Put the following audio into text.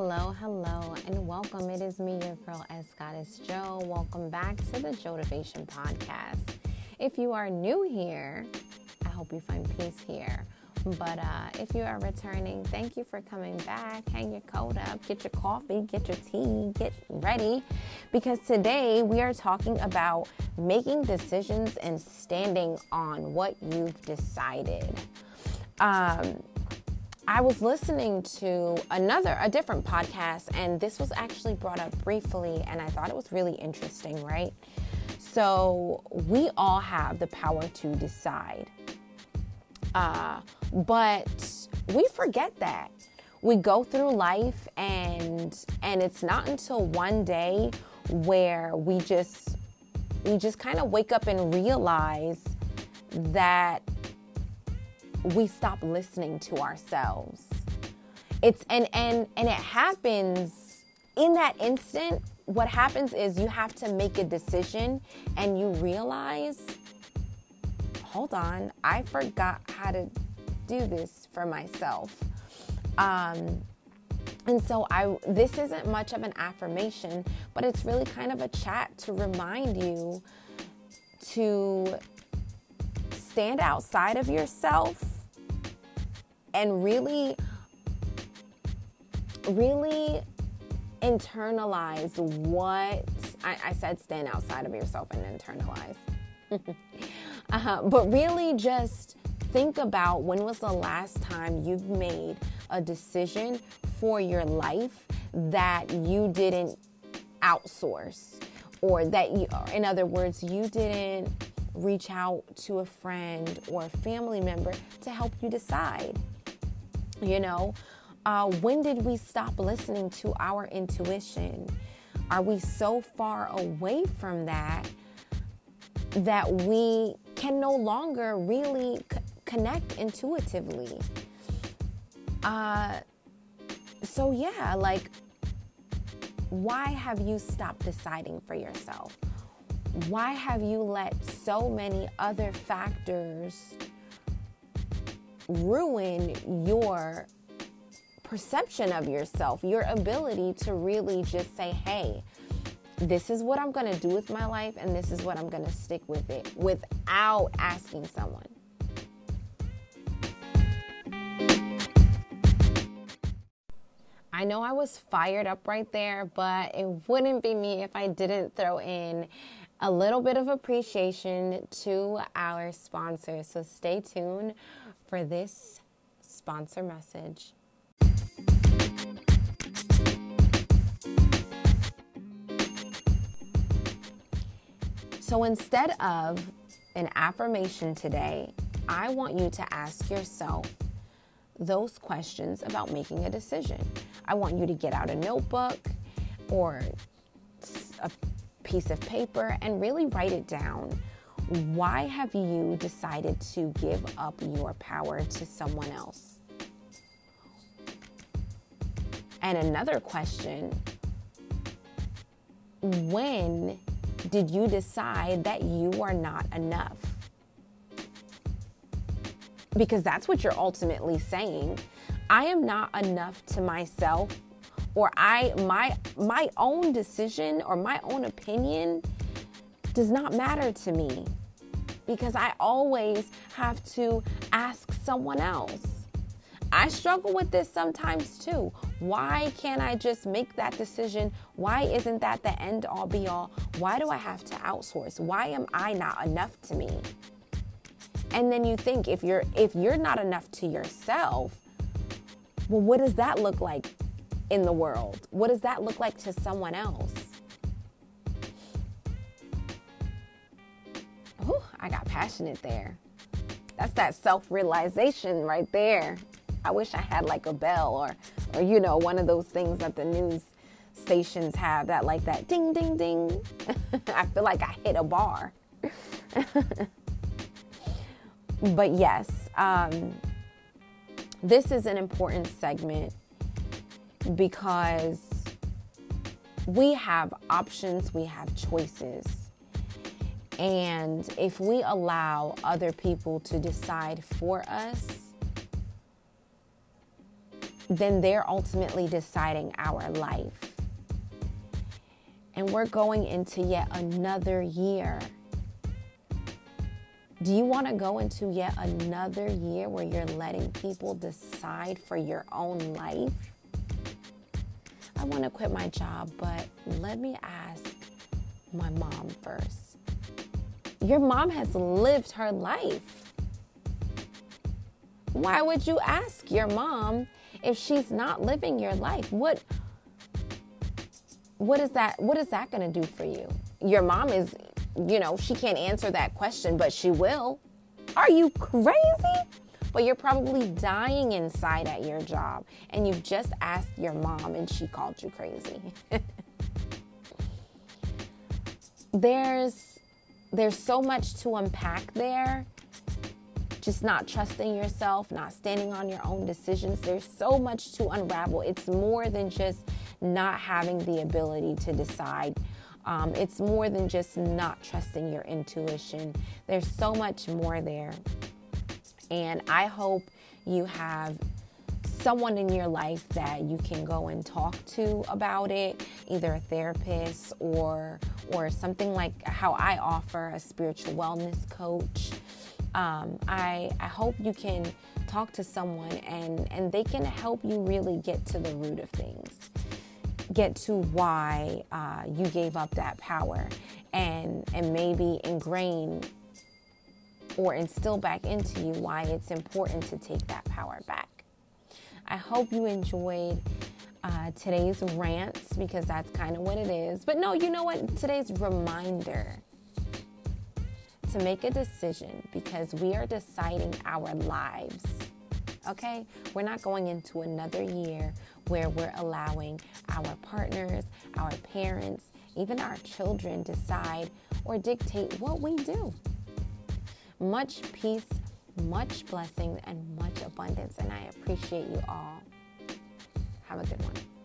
Hello, hello, and welcome. It is me, your girl, S Goddess Joe. Welcome back to the Jotivation Podcast. If you are new here, I hope you find peace here. But uh, if you are returning, thank you for coming back. Hang your coat up, get your coffee, get your tea, get ready. Because today we are talking about making decisions and standing on what you've decided. Um, I was listening to another, a different podcast, and this was actually brought up briefly, and I thought it was really interesting, right? So, we all have the power to decide. Uh, but we forget that. We go through life and and it's not until one day where we just we just kind of wake up and realize that we stop listening to ourselves. It's and and and it happens in that instant. What happens is you have to make a decision and you realize, hold on, I forgot how to do this for myself. Um, and so I this isn't much of an affirmation, but it's really kind of a chat to remind you to stand outside of yourself and really, really internalize what I, I said stand outside of yourself and internalize. uh, but really just think about when was the last time you've made a decision for your life that you didn't outsource or that you in other words you didn't reach out to a friend or a family member to help you decide. You know, uh, when did we stop listening to our intuition? Are we so far away from that that we can no longer really c- connect intuitively? Uh, so, yeah, like, why have you stopped deciding for yourself? Why have you let so many other factors ruin your perception of yourself, your ability to really just say, hey, this is what I'm going to do with my life and this is what I'm going to stick with it without asking someone. I know I was fired up right there, but it wouldn't be me if I didn't throw in a little bit of appreciation to our sponsors. So stay tuned for this sponsor message. So instead of an affirmation today, I want you to ask yourself those questions about making a decision. I want you to get out a notebook or a piece of paper and really write it down. Why have you decided to give up your power to someone else? And another question when did you decide that you are not enough? Because that's what you're ultimately saying. I am not enough to myself or I my my own decision or my own opinion does not matter to me because I always have to ask someone else. I struggle with this sometimes too. Why can't I just make that decision? Why isn't that the end all be all? Why do I have to outsource? Why am I not enough to me? And then you think if you're if you're not enough to yourself, well what does that look like in the world? What does that look like to someone else? Ooh, I got passionate there. That's that self-realization right there. I wish I had like a bell or or you know, one of those things that the news stations have that like that ding ding ding. I feel like I hit a bar. but yes, um, this is an important segment because we have options, we have choices. And if we allow other people to decide for us, then they're ultimately deciding our life. And we're going into yet another year. Do you want to go into yet another year where you're letting people decide for your own life? I want to quit my job, but let me ask my mom first. Your mom has lived her life. Why would you ask your mom if she's not living your life? What what is that what is that going to do for you? Your mom is, you know, she can't answer that question, but she will. Are you crazy? But you're probably dying inside at your job and you've just asked your mom and she called you crazy. there's there's so much to unpack there just not trusting yourself, not standing on your own decisions. There's so much to unravel. It's more than just not having the ability to decide. Um, it's more than just not trusting your intuition. There's so much more there. And I hope you have someone in your life that you can go and talk to about it, either a therapist or or something like how I offer a spiritual wellness coach. Um, I, I hope you can talk to someone and, and they can help you really get to the root of things, get to why uh, you gave up that power, and, and maybe ingrain or instill back into you why it's important to take that power back. I hope you enjoyed uh, today's rants because that's kind of what it is. But no, you know what? Today's reminder to make a decision because we are deciding our lives. Okay? We're not going into another year where we're allowing our partners, our parents, even our children decide or dictate what we do. Much peace, much blessings, and much abundance. And I appreciate you all. Have a good one.